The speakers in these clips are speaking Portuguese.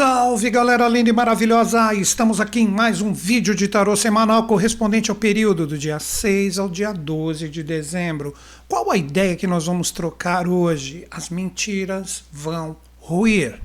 Salve galera linda e maravilhosa! Estamos aqui em mais um vídeo de tarô semanal correspondente ao período do dia 6 ao dia 12 de dezembro. Qual a ideia que nós vamos trocar hoje? As mentiras vão ruir.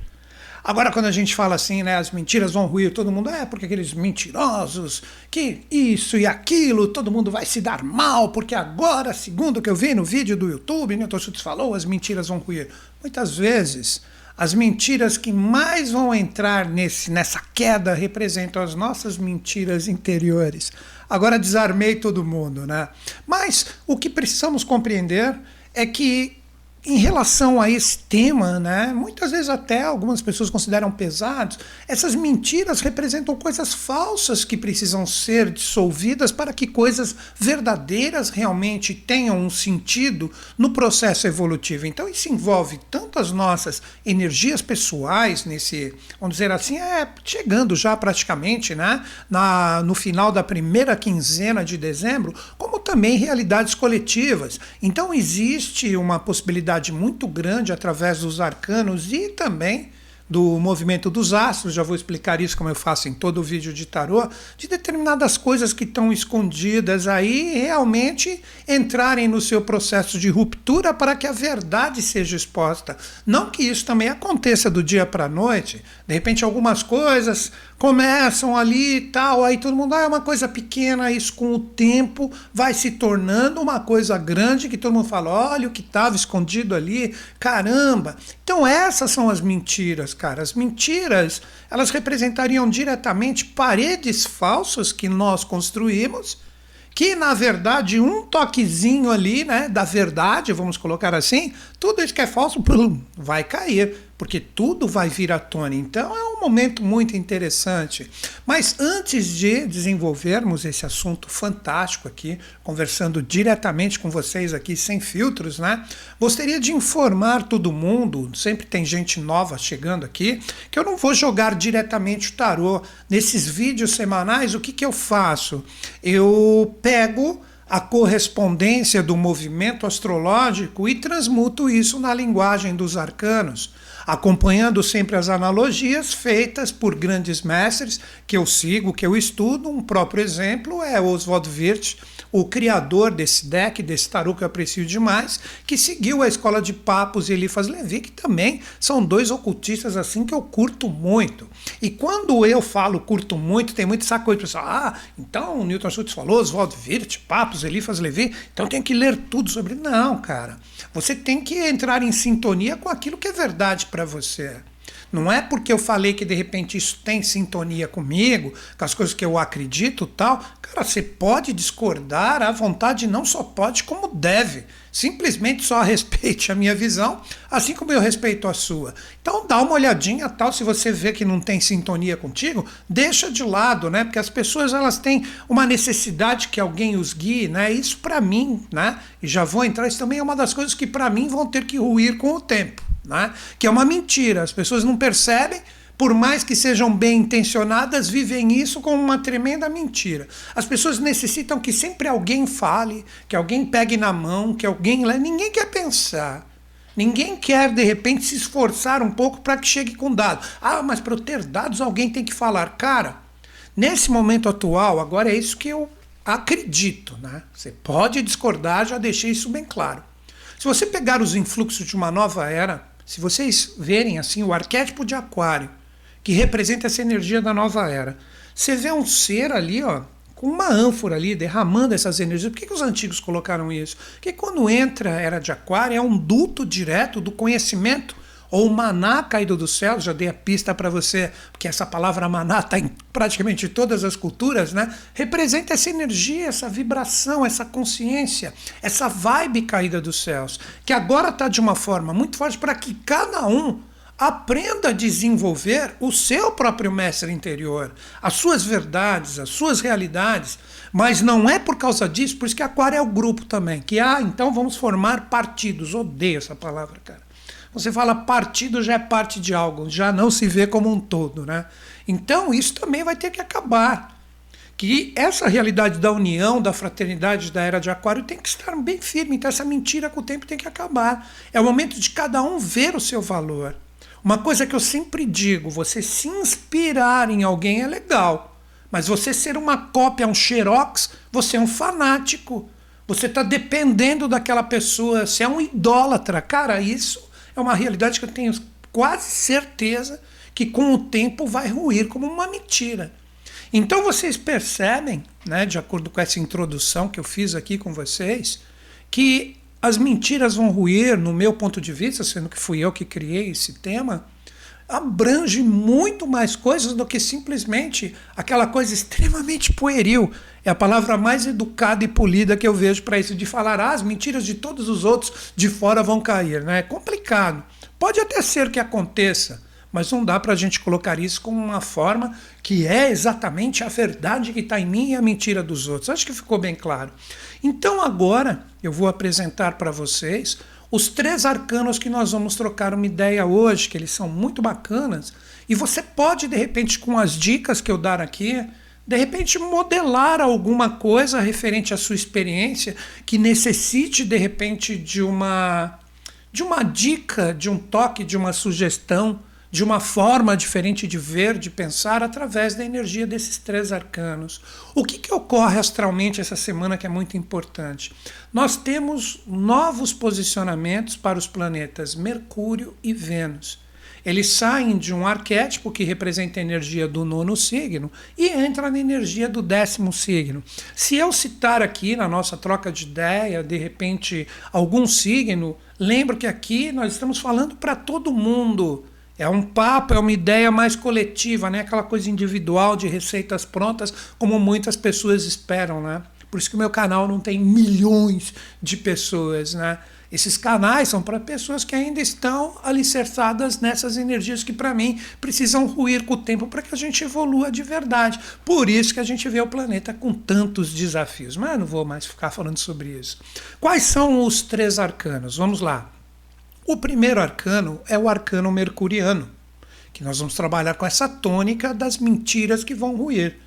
Agora, quando a gente fala assim, né, as mentiras vão ruir, todo mundo é porque aqueles mentirosos, que isso e aquilo, todo mundo vai se dar mal, porque agora, segundo o que eu vi no vídeo do YouTube, Newton Schultz falou, as mentiras vão ruir. Muitas vezes as mentiras que mais vão entrar nesse, nessa queda representam as nossas mentiras interiores. Agora desarmei todo mundo, né? Mas o que precisamos compreender é que em relação a esse tema, né, muitas vezes até algumas pessoas consideram pesados, essas mentiras representam coisas falsas que precisam ser dissolvidas para que coisas verdadeiras realmente tenham um sentido no processo evolutivo. Então isso envolve tanto as nossas energias pessoais nesse, vamos dizer assim, é chegando já praticamente, né, na, no final da primeira quinzena de dezembro, como também realidades coletivas. Então existe uma possibilidade muito grande através dos arcanos e também do movimento dos astros, já vou explicar isso como eu faço em todo o vídeo de tarô, de determinadas coisas que estão escondidas aí realmente entrarem no seu processo de ruptura para que a verdade seja exposta. Não que isso também aconteça do dia para a noite, de repente algumas coisas começam ali e tal, aí todo mundo, ah, é uma coisa pequena, isso com o tempo vai se tornando uma coisa grande que todo mundo fala, olha o que estava escondido ali, caramba. Então essas são as mentiras, cara. As mentiras, elas representariam diretamente paredes falsas que nós construímos, que na verdade um toquezinho ali, né, da verdade, vamos colocar assim, tudo isso que é falso, plum, vai cair porque tudo vai vir à tona. Então é um momento muito interessante. Mas antes de desenvolvermos esse assunto fantástico aqui, conversando diretamente com vocês aqui sem filtros, né? Gostaria de informar todo mundo, sempre tem gente nova chegando aqui, que eu não vou jogar diretamente o tarô nesses vídeos semanais. O que que eu faço? Eu pego a correspondência do movimento astrológico e transmuto isso na linguagem dos arcanos acompanhando sempre as analogias feitas por grandes mestres que eu sigo, que eu estudo. Um próprio exemplo é Oswald Wirth, o criador desse deck, desse tarô que eu aprecio demais, que seguiu a escola de Papos e Elifas Levi, que também são dois ocultistas assim que eu curto muito. E quando eu falo curto muito, tem muito essa coisa, pessoal, ah, então Newton Schultz falou, Oswald Wirth, Papos, Elifas Levi, então tem que ler tudo sobre. Não, cara. Você tem que entrar em sintonia com aquilo que é verdade para você. Não é porque eu falei que de repente isso tem sintonia comigo, com as coisas que eu acredito tal. Cara, você pode discordar à vontade, não só pode, como deve. Simplesmente só respeite a minha visão, assim como eu respeito a sua. Então dá uma olhadinha tal, se você vê que não tem sintonia contigo, deixa de lado, né? Porque as pessoas elas têm uma necessidade que alguém os guie, né? Isso para mim, né? E já vou entrar, isso também é uma das coisas que para mim vão ter que ruir com o tempo né? que é uma mentira. As pessoas não percebem, por mais que sejam bem intencionadas, vivem isso como uma tremenda mentira. As pessoas necessitam que sempre alguém fale, que alguém pegue na mão, que alguém. Ninguém quer pensar. Ninguém quer, de repente, se esforçar um pouco para que chegue com dados. Ah, mas para eu ter dados alguém tem que falar. Cara, nesse momento atual, agora é isso que eu acredito. Né? Você pode discordar, já deixei isso bem claro. Se você pegar os influxos de uma nova era, se vocês verem assim o arquétipo de aquário, que representa essa energia da nova era, você vê um ser ali, ó, com uma ânfora ali, derramando essas energias. Por que, que os antigos colocaram isso? Porque quando entra a era de aquário, é um duto direto do conhecimento ou maná caído do céu, já dei a pista para você, porque essa palavra maná está em praticamente todas as culturas, né? Representa essa energia, essa vibração, essa consciência, essa vibe caída dos céus, que agora está de uma forma muito forte para que cada um aprenda a desenvolver o seu próprio mestre interior, as suas verdades, as suas realidades, mas não é por causa disso, por isso que Aquário é o grupo também, que ah, então vamos formar partidos, odeio essa palavra, cara. Você fala partido já é parte de algo, já não se vê como um todo, né? Então isso também vai ter que acabar. Que essa realidade da união, da fraternidade da era de Aquário tem que estar bem firme. Então essa mentira com o tempo tem que acabar. É o momento de cada um ver o seu valor. Uma coisa que eu sempre digo: você se inspirar em alguém é legal, mas você ser uma cópia, um xerox, você é um fanático. Você está dependendo daquela pessoa, você é um idólatra. Cara, isso é uma realidade que eu tenho quase certeza que com o tempo vai ruir como uma mentira. Então vocês percebem, né, de acordo com essa introdução que eu fiz aqui com vocês, que as mentiras vão ruir, no meu ponto de vista, sendo que fui eu que criei esse tema, abrange muito mais coisas do que simplesmente aquela coisa extremamente pueril. É a palavra mais educada e polida que eu vejo para isso, de falar, ah, as mentiras de todos os outros de fora vão cair. Né? É complicado. Pode até ser que aconteça, mas não dá para a gente colocar isso como uma forma que é exatamente a verdade que está em mim e a mentira dos outros. Acho que ficou bem claro. Então agora eu vou apresentar para vocês os três arcanos que nós vamos trocar uma ideia hoje, que eles são muito bacanas, e você pode, de repente, com as dicas que eu dar aqui, de repente modelar alguma coisa referente à sua experiência que necessite, de repente, de uma de uma dica, de um toque, de uma sugestão de uma forma diferente de ver, de pensar, através da energia desses três arcanos. O que, que ocorre astralmente essa semana que é muito importante? Nós temos novos posicionamentos para os planetas Mercúrio e Vênus. Eles saem de um arquétipo que representa a energia do nono signo e entra na energia do décimo signo. Se eu citar aqui na nossa troca de ideia, de repente, algum signo, lembro que aqui nós estamos falando para todo mundo é um papo, é uma ideia mais coletiva, né? aquela coisa individual de receitas prontas, como muitas pessoas esperam. Né? Por isso que o meu canal não tem milhões de pessoas. Né? Esses canais são para pessoas que ainda estão alicerçadas nessas energias que, para mim, precisam ruir com o tempo para que a gente evolua de verdade. Por isso que a gente vê o planeta com tantos desafios. Mas eu não vou mais ficar falando sobre isso. Quais são os três arcanos? Vamos lá. O primeiro arcano é o arcano mercuriano, que nós vamos trabalhar com essa tônica das mentiras que vão ruir,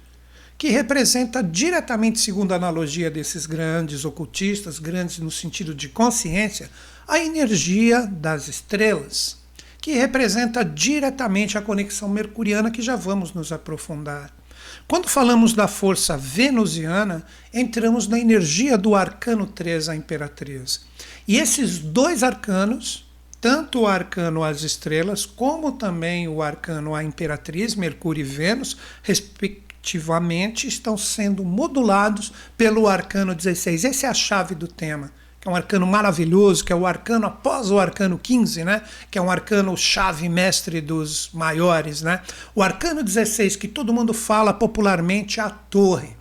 que representa diretamente, segundo a analogia desses grandes ocultistas, grandes no sentido de consciência, a energia das estrelas, que representa diretamente a conexão mercuriana que já vamos nos aprofundar. Quando falamos da força venusiana, entramos na energia do arcano 3, a imperatriz. E esses dois arcanos, tanto o arcano às estrelas, como também o arcano à imperatriz, Mercúrio e Vênus, respectivamente, estão sendo modulados pelo arcano 16. Essa é a chave do tema, que é um arcano maravilhoso, que é o arcano após o arcano 15, né? que é um arcano chave mestre dos maiores. Né? O arcano 16, que todo mundo fala popularmente, é a torre.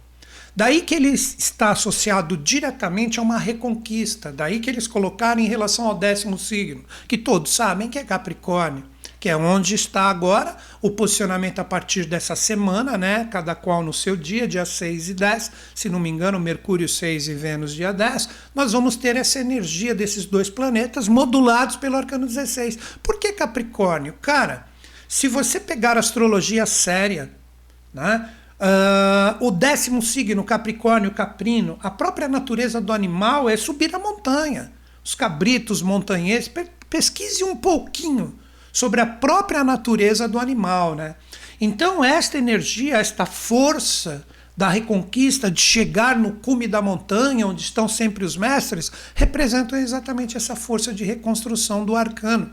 Daí que ele está associado diretamente a uma reconquista, daí que eles colocaram em relação ao décimo signo, que todos sabem que é Capricórnio, que é onde está agora o posicionamento a partir dessa semana, né? Cada qual no seu dia, dia 6 e 10, se não me engano, Mercúrio 6 e Vênus dia 10, nós vamos ter essa energia desses dois planetas modulados pelo arcano 16. Por que Capricórnio? Cara, se você pegar astrologia séria, né? Uh, o décimo signo, Capricórnio, Caprino, a própria natureza do animal é subir a montanha. Os cabritos montanheses, pesquise um pouquinho sobre a própria natureza do animal. Né? Então, esta energia, esta força da reconquista, de chegar no cume da montanha, onde estão sempre os mestres, representam exatamente essa força de reconstrução do arcano,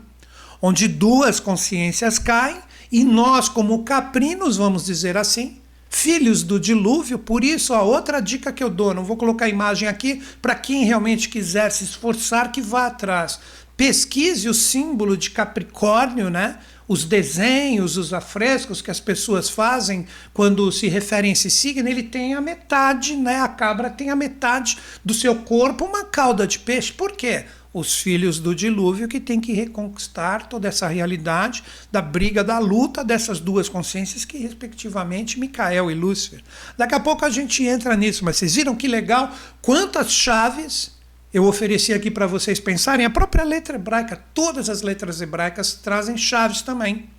onde duas consciências caem e nós, como caprinos, vamos dizer assim, filhos do dilúvio. Por isso, a outra dica que eu dou, não vou colocar a imagem aqui, para quem realmente quiser se esforçar, que vá atrás. Pesquise o símbolo de Capricórnio, né? Os desenhos, os afrescos que as pessoas fazem quando se referem a esse signo, ele tem a metade, né? A cabra tem a metade do seu corpo uma cauda de peixe. Por quê? Os filhos do dilúvio que têm que reconquistar toda essa realidade da briga, da luta dessas duas consciências que, respectivamente, Micael e Lúcifer. Daqui a pouco a gente entra nisso, mas vocês viram que legal quantas chaves eu ofereci aqui para vocês pensarem. A própria letra hebraica, todas as letras hebraicas trazem chaves também.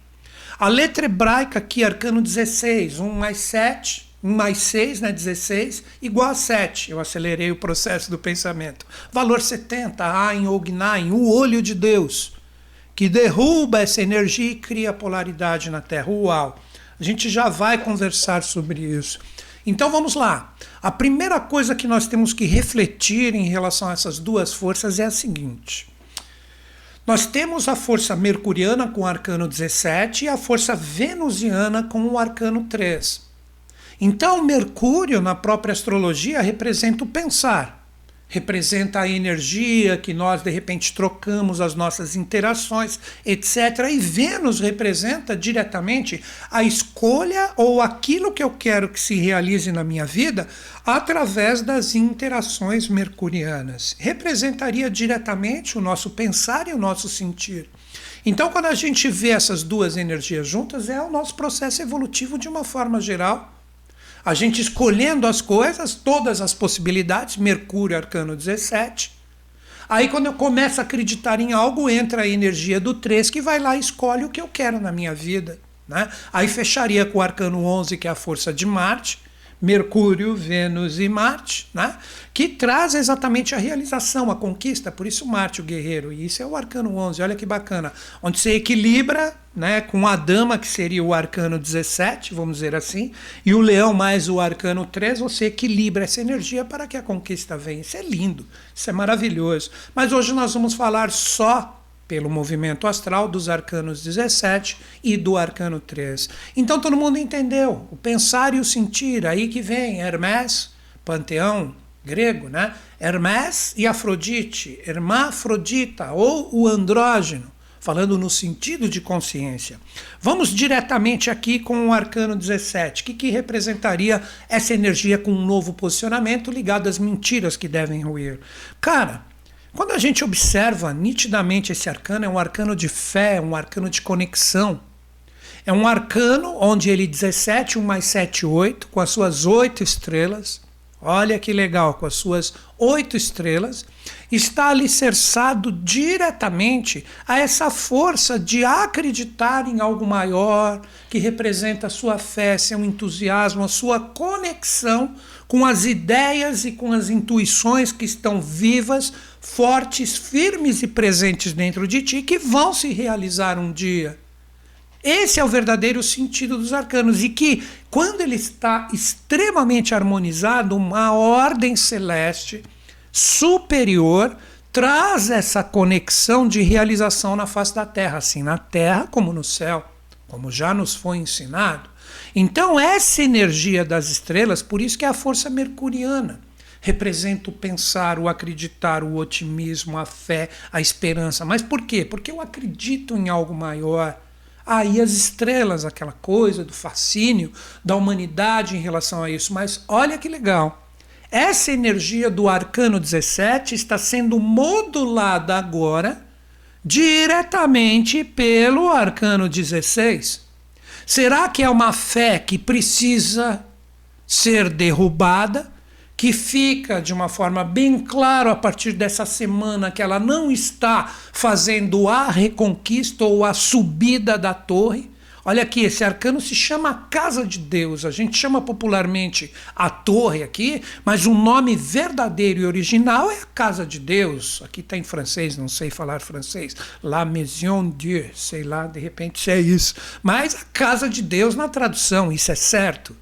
A letra hebraica aqui, arcano 16, 1 mais 7, 1 mais 6, né, 16, igual a 7. Eu acelerei o processo do pensamento. Valor 70, A em Ognain, o olho de Deus, que derruba essa energia e cria polaridade na Terra. Uau! A gente já vai conversar sobre isso. Então vamos lá. A primeira coisa que nós temos que refletir em relação a essas duas forças é a seguinte. Nós temos a força mercuriana com o arcano 17 e a força venusiana com o arcano 3. Então, Mercúrio, na própria astrologia, representa o pensar representa a energia que nós de repente trocamos as nossas interações, etc. E Vênus representa diretamente a escolha ou aquilo que eu quero que se realize na minha vida através das interações mercurianas. Representaria diretamente o nosso pensar e o nosso sentir. Então, quando a gente vê essas duas energias juntas, é o nosso processo evolutivo de uma forma geral a gente escolhendo as coisas, todas as possibilidades, Mercúrio, arcano 17. Aí, quando eu começo a acreditar em algo, entra a energia do 3 que vai lá e escolhe o que eu quero na minha vida. Né? Aí fecharia com o arcano 11, que é a força de Marte. Mercúrio, Vênus e Marte, né? que traz exatamente a realização, a conquista, por isso Marte, o guerreiro, e isso é o arcano 11, olha que bacana, onde você equilibra né, com a dama, que seria o arcano 17, vamos dizer assim, e o leão mais o arcano 3, você equilibra essa energia para que a conquista venha. Isso é lindo, isso é maravilhoso. Mas hoje nós vamos falar só pelo movimento astral dos arcanos 17 e do arcano 3. Então todo mundo entendeu o pensar e o sentir, aí que vem Hermes, panteão grego, né? Hermes e Afrodite, hermafrodita ou o andrógeno, falando no sentido de consciência. Vamos diretamente aqui com o arcano 17, que, que representaria essa energia com um novo posicionamento ligado às mentiras que devem ruir. Cara, quando a gente observa nitidamente esse arcano, é um arcano de fé, é um arcano de conexão. É um arcano onde ele 17, 1 mais 7, 8, com as suas oito estrelas. Olha que legal, com as suas oito estrelas, está alicerçado diretamente a essa força de acreditar em algo maior, que representa a sua fé, seu entusiasmo, a sua conexão com as ideias e com as intuições que estão vivas, fortes, firmes e presentes dentro de ti, que vão se realizar um dia. Esse é o verdadeiro sentido dos arcanos, e que, quando ele está extremamente harmonizado, uma ordem celeste superior traz essa conexão de realização na face da Terra, assim na Terra como no céu, como já nos foi ensinado. Então, essa energia das estrelas, por isso que é a força mercuriana, representa o pensar, o acreditar, o otimismo, a fé, a esperança. Mas por quê? Porque eu acredito em algo maior. Aí as estrelas, aquela coisa do fascínio da humanidade em relação a isso. Mas olha que legal. Essa energia do arcano 17 está sendo modulada agora diretamente pelo arcano 16. Será que é uma fé que precisa ser derrubada? Que fica de uma forma bem clara a partir dessa semana que ela não está fazendo a reconquista ou a subida da torre? Olha aqui, esse arcano se chama Casa de Deus. A gente chama popularmente a torre aqui, mas o nome verdadeiro e original é a Casa de Deus. Aqui está em francês, não sei falar francês. La Maison Dieu, sei lá, de repente é isso. Mas a Casa de Deus na tradução, isso é certo.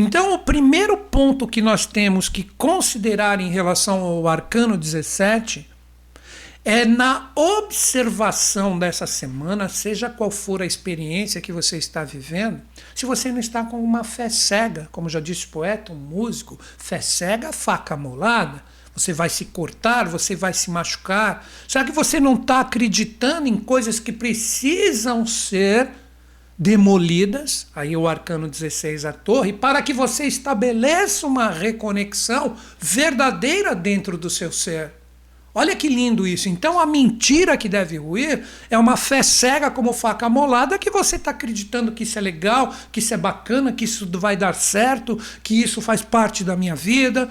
Então, o primeiro ponto que nós temos que considerar em relação ao arcano 17 é na observação dessa semana, seja qual for a experiência que você está vivendo, se você não está com uma fé cega, como já disse o poeta, um músico, fé cega, faca molada, você vai se cortar, você vai se machucar. Será que você não está acreditando em coisas que precisam ser demolidas? Aí o arcano 16, a torre, para que você estabeleça uma reconexão verdadeira dentro do seu ser. Olha que lindo isso. Então a mentira que deve ruir é uma fé cega como faca molada que você está acreditando que isso é legal, que isso é bacana, que isso vai dar certo, que isso faz parte da minha vida,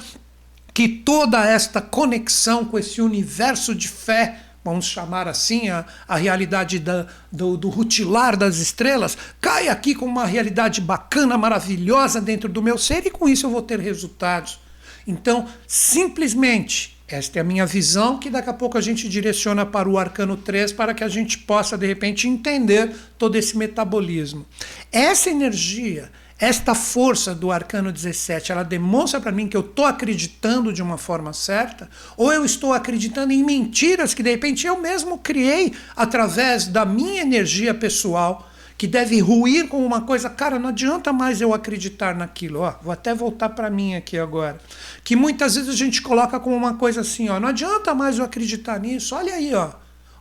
que toda esta conexão com esse universo de fé vamos chamar assim, a, a realidade da, do, do rutilar das estrelas, cai aqui com uma realidade bacana, maravilhosa dentro do meu ser e com isso eu vou ter resultados. Então, simplesmente Esta é a minha visão, que daqui a pouco a gente direciona para o arcano 3 para que a gente possa, de repente, entender todo esse metabolismo. Essa energia, esta força do arcano 17, ela demonstra para mim que eu estou acreditando de uma forma certa, ou eu estou acreditando em mentiras que, de repente, eu mesmo criei através da minha energia pessoal que deve ruir como uma coisa, cara, não adianta mais eu acreditar naquilo. Ó, vou até voltar para mim aqui agora. Que muitas vezes a gente coloca como uma coisa assim, ó, não adianta mais eu acreditar nisso. Olha aí, ó.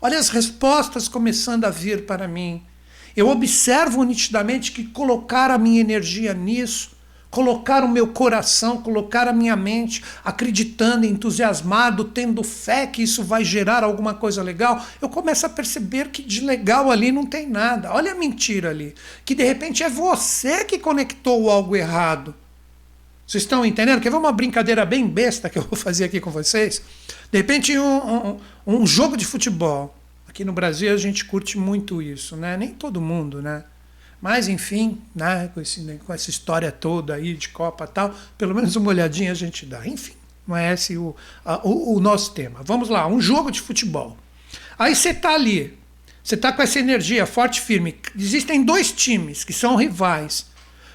Olha as respostas começando a vir para mim. Eu observo nitidamente que colocar a minha energia nisso colocar o meu coração, colocar a minha mente, acreditando, entusiasmado, tendo fé que isso vai gerar alguma coisa legal, eu começo a perceber que de legal ali não tem nada. Olha a mentira ali. Que de repente é você que conectou algo errado. Vocês estão entendendo? Quer ver uma brincadeira bem besta que eu vou fazer aqui com vocês? De repente, um, um, um jogo de futebol. Aqui no Brasil a gente curte muito isso, né? Nem todo mundo, né? Mas, enfim, né, com, esse, com essa história toda aí de Copa e tal, pelo menos uma olhadinha a gente dá. Enfim, não é esse o, a, o, o nosso tema. Vamos lá, um jogo de futebol. Aí você está ali, você está com essa energia forte firme. Existem dois times que são rivais.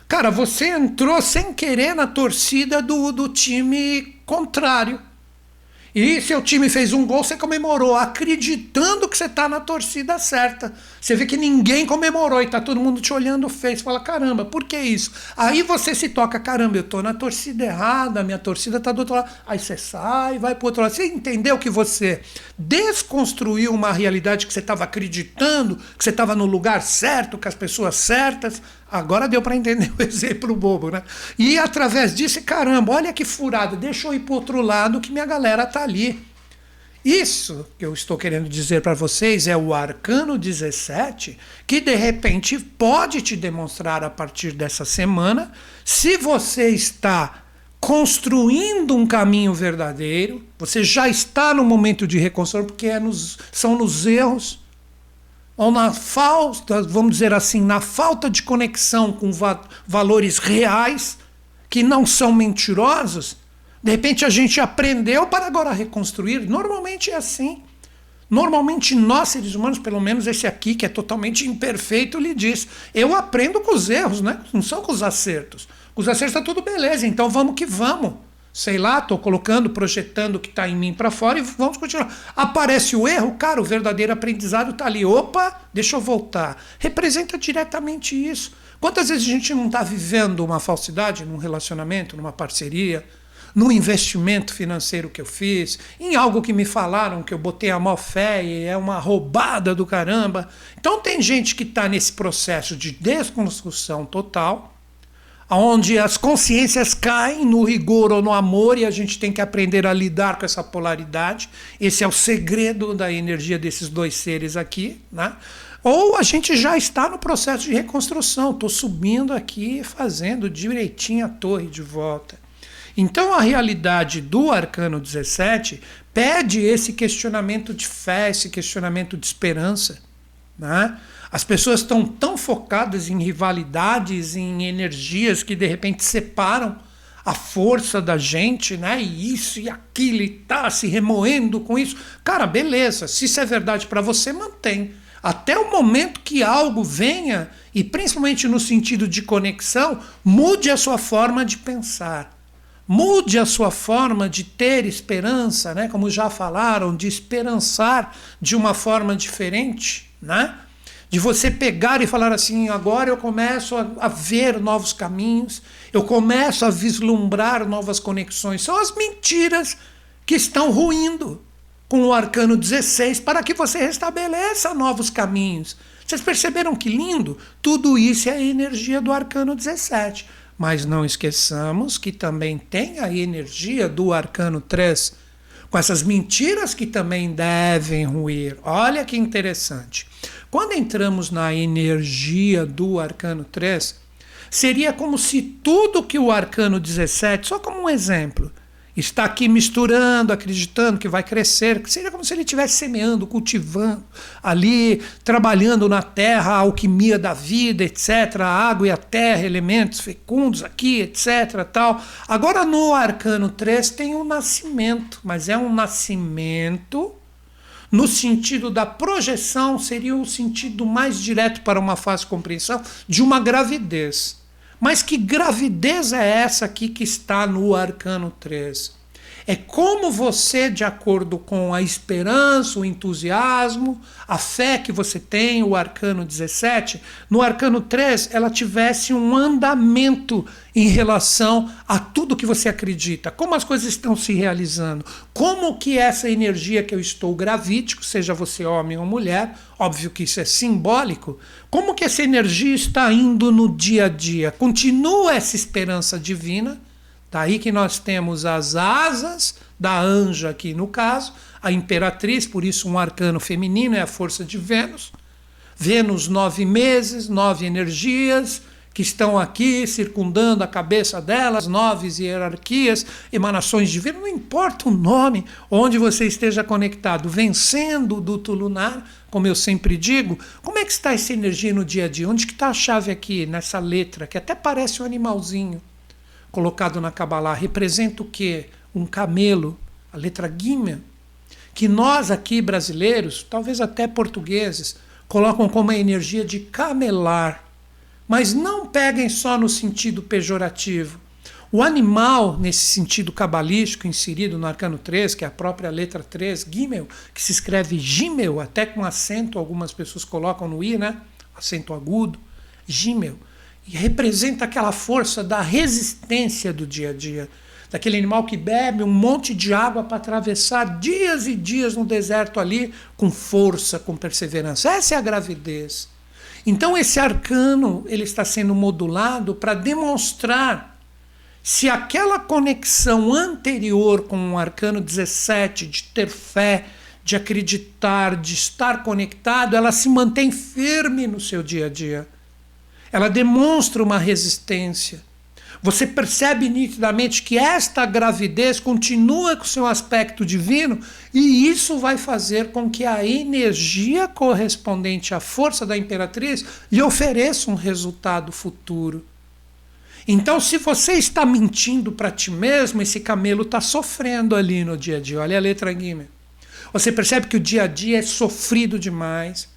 Cara, você entrou sem querer na torcida do, do time contrário. E seu time fez um gol, você comemorou, acreditando que você está na torcida certa. Você vê que ninguém comemorou e está todo mundo te olhando feio. Fala, caramba, por que isso? Aí você se toca, caramba, eu estou na torcida errada, minha torcida está do outro lado. Aí você sai, vai para o outro lado. Você entendeu que você desconstruiu uma realidade que você estava acreditando, que você estava no lugar certo, com as pessoas certas. Agora deu para entender o exemplo bobo, né? E através disso, caramba, olha que furada, deixa eu ir para outro lado que minha galera tá ali. Isso que eu estou querendo dizer para vocês é o arcano 17, que de repente pode te demonstrar a partir dessa semana se você está construindo um caminho verdadeiro, você já está no momento de reconstrução, porque é nos, são nos erros, ou na falta, vamos dizer assim, na falta de conexão com va valores reais, que não são mentirosos, de repente a gente aprendeu para agora reconstruir. Normalmente é assim. Normalmente nós, seres humanos, pelo menos esse aqui, que é totalmente imperfeito, lhe diz: eu aprendo com os erros, né? não são com os acertos. Com os acertos está tudo beleza, então vamos que vamos. Sei lá, estou colocando, projetando o que está em mim para fora e vamos continuar. Aparece o erro, cara, o verdadeiro aprendizado está ali. Opa, deixa eu voltar. Representa diretamente isso. Quantas vezes a gente não está vivendo uma falsidade num relacionamento, numa parceria? No investimento financeiro que eu fiz, em algo que me falaram que eu botei a mó fé e é uma roubada do caramba. Então tem gente que está nesse processo de desconstrução total, onde as consciências caem no rigor ou no amor e a gente tem que aprender a lidar com essa polaridade. Esse é o segredo da energia desses dois seres aqui, né? Ou a gente já está no processo de reconstrução. Estou subindo aqui, fazendo direitinho a torre de volta. Então a realidade do arcano 17 pede esse questionamento de fé, esse questionamento de esperança. Né? As pessoas estão tão focadas em rivalidades, em energias que de repente separam a força da gente, né? E isso e aquilo e tá se remoendo com isso. Cara, beleza. Se isso é verdade para você, mantém. Até o momento que algo venha, e principalmente no sentido de conexão, mude a sua forma de pensar. Mude a sua forma de ter esperança, né? como já falaram, de esperançar de uma forma diferente, né? de você pegar e falar assim: agora eu começo a, a, ver novos caminhos, eu começo a vislumbrar novas conexões. São as mentiras que estão ruindo com o arcano 16 para que você restabeleça novos caminhos. Vocês perceberam que lindo? Tudo isso é a energia do arcano 17. Mas não esqueçamos que também tem a energia do arcano 3, com essas mentiras que também devem ruir. Olha que interessante. Quando entramos na energia do arcano 3, seria como se tudo que o arcano 17, só como um exemplo, está aqui misturando, acreditando que vai crescer, seria como se ele estivesse semeando, cultivando ali, trabalhando na terra a alquimia da vida, etc, a água e a terra, elementos fecundos aqui, etc, tal. Agora no arcano 3 tem o um nascimento, mas é um nascimento no sentido da projeção, seria o sentido mais direto para uma fácil compreensão de uma gravidez. Mas que gravidez é essa aqui que está no arcano 3? É como você, de acordo com a esperança, o entusiasmo, a fé que você tem, o arcano 17, no arcano 3, ela tivesse um andamento em relação a tudo que você acredita, como as coisas estão se realizando, como que essa energia que eu estou gravítico, seja você homem ou mulher, óbvio que isso é simbólico, como que essa energia está indo no dia a dia? Continua essa esperança divina? Daí que nós temos as asas da anja aqui no caso, a imperatriz, por isso um arcano feminino é a força de Vênus. Vênus, nove meses, nove energias que estão aqui circundando a cabeça delas, nove hierarquias, emanações divinas, não importa o nome, onde você esteja conectado, vencendo o duto lunar, como eu sempre digo, como é que está essa energia no dia a dia? Onde que está a chave aqui, nessa letra, que até parece um animalzinho? Colocado na Kabbalah representa o quê? Um camelo, a letra Gimel, que nós aqui brasileiros, talvez até portugueses, colocam como a energia de camelar. Mas não peguem só no sentido pejorativo. O animal, nesse sentido cabalístico inserido no arcano 3, que é a própria letra 3, Gimel, que se escreve Gimel, até com acento, algumas pessoas colocam no I, né? Acento agudo, Gimel e representa aquela força da resistência do dia a dia, daquele animal que bebe um monte de água para atravessar dias e dias no deserto ali com força, com perseverança. Essa é a gravidez. Então esse arcano ele está sendo modulado para demonstrar se aquela conexão anterior com o arcano 17 de ter fé, de acreditar, de estar conectado, ela se mantém firme no seu dia a dia ela demonstra uma resistência. Você percebe nitidamente que esta gravidez continua com seu aspecto divino e isso vai fazer com que a energia correspondente à força da imperatriz lhe ofereça um resultado futuro. Então, se você está mentindo para ti mesmo, esse camelo está sofrendo ali no dia a dia. Olha a letra Guime. Você percebe que o dia a dia é sofrido demais.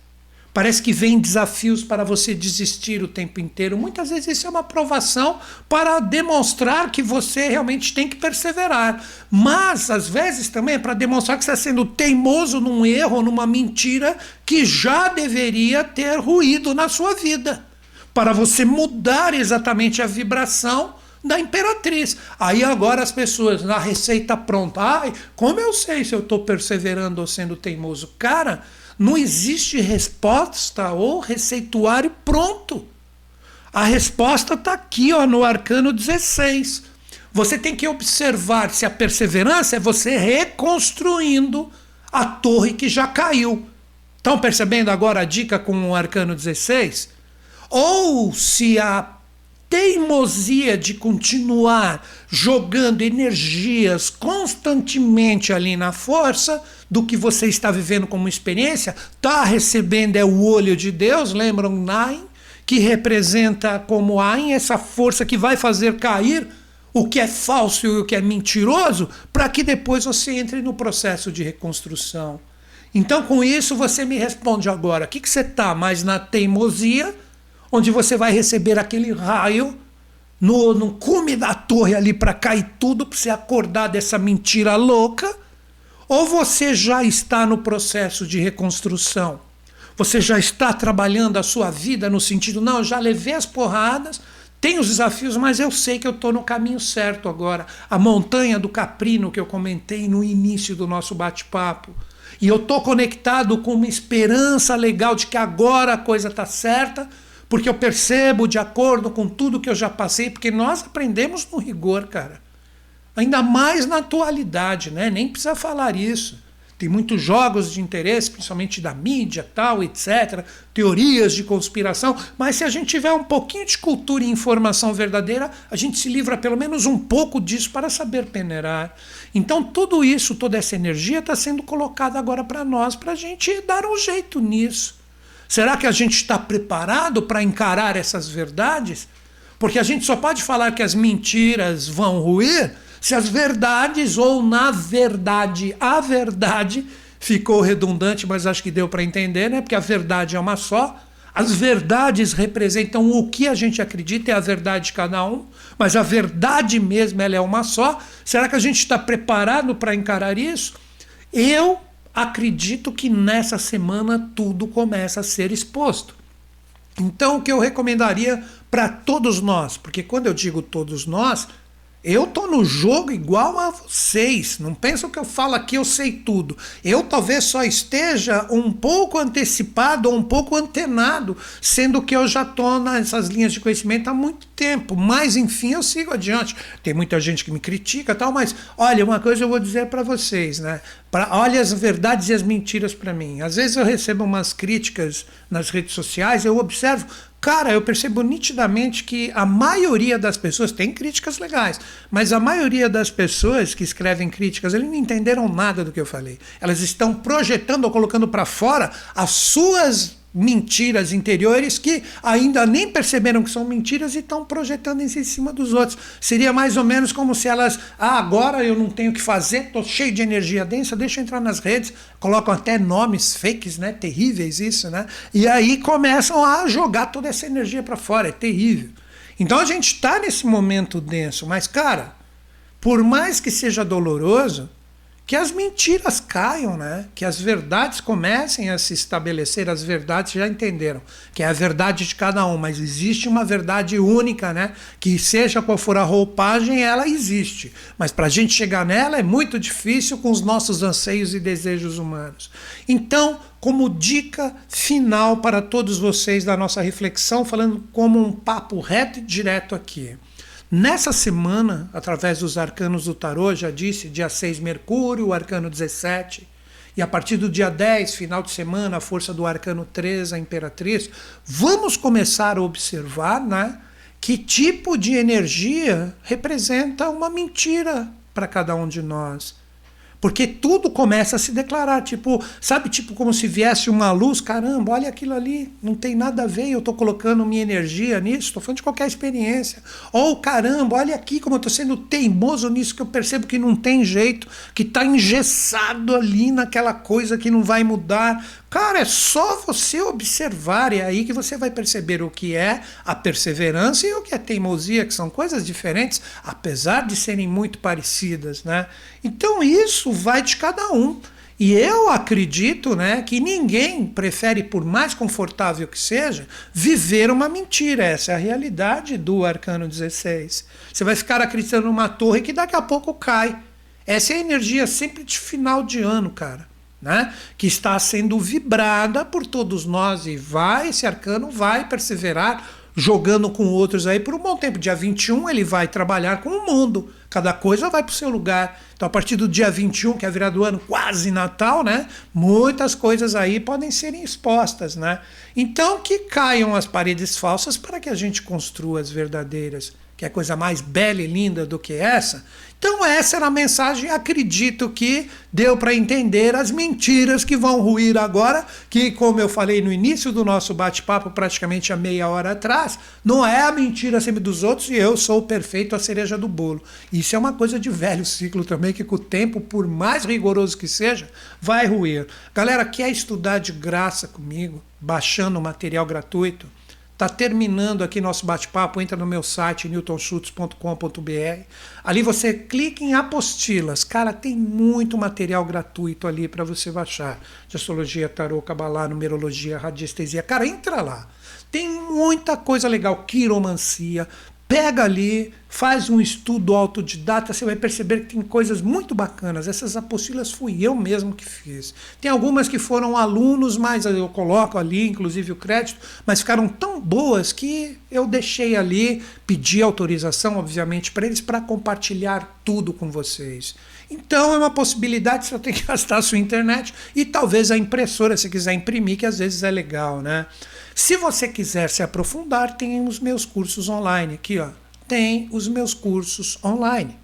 Parece que vem desafios para você desistir o tempo inteiro. Muitas vezes isso é uma provação para demonstrar que você realmente tem que perseverar. Mas, às vezes, também é para demonstrar que você está sendo teimoso num erro, numa mentira que já deveria ter ruído na sua vida. Para você mudar exatamente a vibração da imperatriz. Aí agora as pessoas, na receita pronta, ai, como eu sei se eu estou perseverando ou sendo teimoso? Cara não existe resposta ou receituário pronto. A resposta está aqui ó, no arcano 16. Você tem que observar se a perseverança é você reconstruindo a torre que já caiu. Estão percebendo agora a dica com o arcano 16? Ou se a teimosia de continuar jogando energias constantemente ali na força do que você está vivendo como experiência, está recebendo é o olho de Deus, lembram Nain, que representa como Ain essa força que vai fazer cair o que é falso e o que é mentiroso, para que depois você entre no processo de reconstrução. Então, com isso, você me responde agora: o que, que você está mais na teimosia onde você vai receber aquele raio no, no cume da torre ali para cair tudo, para você acordar dessa mentira louca, ou você já está no processo de reconstrução. Você já está trabalhando a sua vida no sentido, não, eu já levei as porradas, tem os desafios, mas eu sei que eu estou no caminho certo agora. A montanha do Caprino que eu comentei no início do nosso bate-papo. E eu estou conectado com uma esperança legal de que agora a coisa está certa, porque eu percebo de acordo com tudo que eu já passei, porque nós aprendemos no rigor, cara. Ainda mais na atualidade, né? Nem precisa falar isso. tem muitos jogos de interesse, principalmente da mídia, tal, etc., teorias de conspiração, mas se a gente tiver um pouquinho de cultura e informação verdadeira, a gente se livra pelo menos um pouco disso para saber peneirar. Então, tudo isso, toda essa energia está sendo colocada agora para nós, para a gente dar um jeito nisso. Será que a gente está preparado para encarar essas verdades? Porque a gente só pode falar que as mentiras vão ruir se as verdades, ou na verdade, a verdade, ficou redundante, mas acho que deu para entender, né? Porque a verdade é uma só. As verdades representam o que a gente acredita, é a verdade de cada um, mas a verdade mesmo ela é uma só. Será que a gente está preparado para encarar isso? Eu acredito que nessa semana tudo começa a ser exposto. Então, o que eu recomendaria para todos nós, porque quando eu digo todos nós, eu tô no jogo igual a vocês. Não pensam que eu falo aqui, eu sei tudo. Eu talvez só esteja um pouco antecipado ou um pouco antenado, sendo que eu já tô nessas linhas de conhecimento há muito tempo. Mas enfim, eu sigo adiante. Tem muita gente que me critica, tal, mas olha, uma coisa eu vou dizer para vocês, né? Pra, olha as verdades e as mentiras para mim. Às vezes eu recebo umas críticas nas redes sociais, eu observo Cara, eu percebo nitidamente que a maioria das pessoas tem críticas legais, mas a maioria das pessoas que escrevem críticas, eles não entenderam nada do que eu falei. Elas estão projetando ou colocando para fora as suas mentiras interiores que ainda nem perceberam que são mentiras e estão projetando em cima dos outros. Seria mais ou menos como se elas, ah, agora eu não tenho o que fazer, estou cheio de energia densa, deixa eu entrar nas redes, colocam até nomes fakes, né, terríveis isso, né? E aí começam a jogar toda essa energia para fora, é terrível. Então a gente está nesse momento denso, mas cara, por mais que seja doloroso, que as mentiras caiam, né? que as verdades comecem a se estabelecer, as verdades já entenderam, que é a verdade de cada um, mas existe uma verdade única, né? que seja qual for a roupagem, ela existe. Mas para a gente chegar nela é muito difícil com os nossos anseios e desejos humanos. Então, como dica final para todos vocês da nossa reflexão, falando como um papo reto e direto aqui. Nessa semana, através dos arcanos do tarô, já disse, dia 6 Mercúrio, o arcano 17, e a partir do dia 10, final de semana, a força do arcano 3, a imperatriz, vamos começar a observar né, que tipo de energia representa uma mentira para cada um de nós. Porque tudo começa a se declarar, tipo, sabe, tipo como se viesse uma luz, caramba, olha aquilo ali, não tem nada a ver, eu estou colocando minha energia nisso, estou falando de qualquer experiência. Ou caramba, olha aqui como eu estou sendo teimoso nisso, que eu percebo que não tem jeito, que está engessado ali naquela coisa que não vai mudar. Cara, é só você observar e é aí que você vai perceber o que é a perseverança e o que é teimosia, que são coisas diferentes, apesar de serem muito parecidas, né? Então isso vai de cada um. E eu acredito né, que ninguém prefere, por mais confortável que seja, viver uma mentira. Essa é a realidade do Arcano 16. Você vai ficar acreditando numa torre que daqui a pouco cai. Essa é a energia sempre de final de ano, cara né? que está sendo vibrada por todos nós e vai, esse arcano vai perseverar jogando com outros aí por um bom tempo. Dia 21 ele vai trabalhar com o mundo, cada coisa vai para o seu lugar. Então, a partir do dia 21, que é a virada do ano, quase Natal, né? Muitas coisas aí podem serem expostas, né? Então, que caiam as paredes falsas para que a gente construa as verdadeiras que é coisa mais bela e linda do que essa. Então, essa era a mensagem. Acredito que deu para entender as mentiras que vão ruir agora, que, como eu falei no início do nosso bate-papo, praticamente há meia hora atrás, não é a mentira sempre dos outros e eu sou o perfeito, a cereja do bolo. Isso é uma coisa de velho ciclo também, que com o tempo, por mais rigoroso que seja, vai ruir. Galera, quer estudar de graça comigo, baixando material gratuito? Está terminando aqui nosso bate-papo. Entra no meu site newtonschutz.com.br. Ali você clica em apostilas. Cara, tem muito material gratuito ali para você baixar. De astrologia, tarô, cabalá, numerologia, radiestesia. Cara, entra lá. Tem muita coisa legal. Quiromancia, pega ali, faz um estudo autodidata, você vai perceber que tem coisas muito bacanas. Essas apostilas fui eu mesmo que fiz. Tem algumas que foram alunos, mas eu coloco ali, inclusive o crédito, mas ficaram tão boas que eu deixei ali, pedi autorização, obviamente, para eles para compartilhar tudo com vocês. Então é uma possibilidade, só tem que gastar a sua internet e talvez a impressora, se quiser imprimir, que às vezes é legal, né? Se você quiser se aprofundar, tem os meus cursos online aqui, ó. Tem os meus cursos online.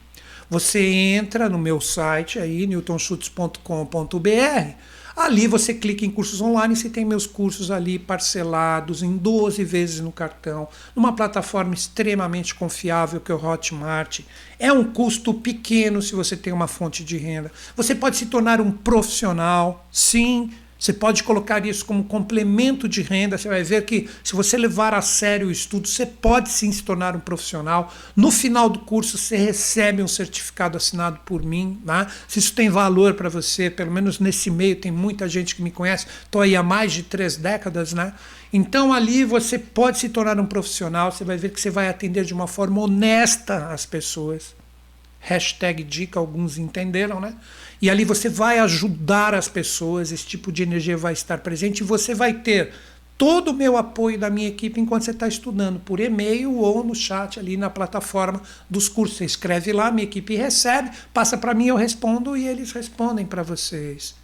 Você entra no meu site aí, newtonschutz.com.br Ali você clica em cursos online e tem meus cursos ali parcelados em 12 vezes no cartão, numa plataforma extremamente confiável que é o Hotmart. É um custo pequeno se você tem uma fonte de renda. Você pode se tornar um profissional, sim, você pode colocar isso como complemento de renda. Você vai ver que, se você levar a sério o estudo, você pode sim se tornar um profissional. No final do curso, você recebe um certificado assinado por mim. Né? Se isso tem valor para você, pelo menos nesse meio, tem muita gente que me conhece. Estou aí há mais de três décadas. Né? Então, ali você pode se tornar um profissional. Você vai ver que você vai atender de uma forma honesta as pessoas. Hashtag dica, alguns entenderam, né? E ali você vai ajudar as pessoas, esse tipo de energia vai estar presente e você vai ter todo o meu apoio da minha equipe enquanto você está estudando, por e-mail ou no chat ali na plataforma dos cursos. Você escreve lá, minha equipe recebe, passa para mim, eu respondo e eles respondem para vocês.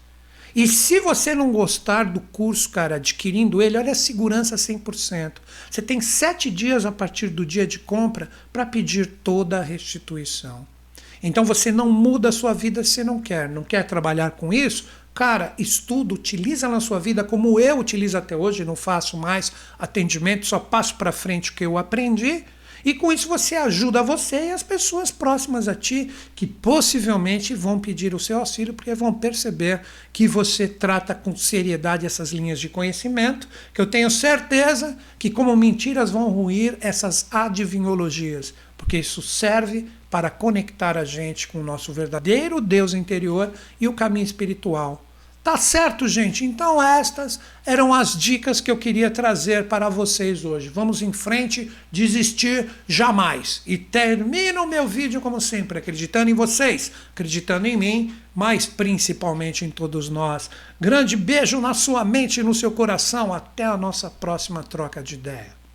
E se você não gostar do curso, cara, adquirindo ele, olha a segurança 100%. Você tem sete dias a partir do dia de compra para pedir toda a restituição. Então você não muda a sua vida se não quer. Não quer trabalhar com isso? Cara, estuda, utiliza na sua vida como eu utilizo até hoje, não faço mais atendimento, só passo para frente o que eu aprendi. E com isso você ajuda você e as pessoas próximas a ti, que possivelmente vão pedir o seu auxílio, porque vão perceber que você trata com seriedade essas linhas de conhecimento, que eu tenho certeza que, como mentiras, vão ruir essas adivinhologias, porque isso serve para conectar a gente com o nosso verdadeiro Deus interior e o caminho espiritual. Tá certo, gente? Então, estas eram as dicas que eu queria trazer para vocês hoje. Vamos em frente, desistir jamais. E termino o meu vídeo, como sempre, acreditando em vocês, acreditando em mim, mas principalmente em todos nós. Grande beijo na sua mente e no seu coração. Até a nossa próxima troca de ideia.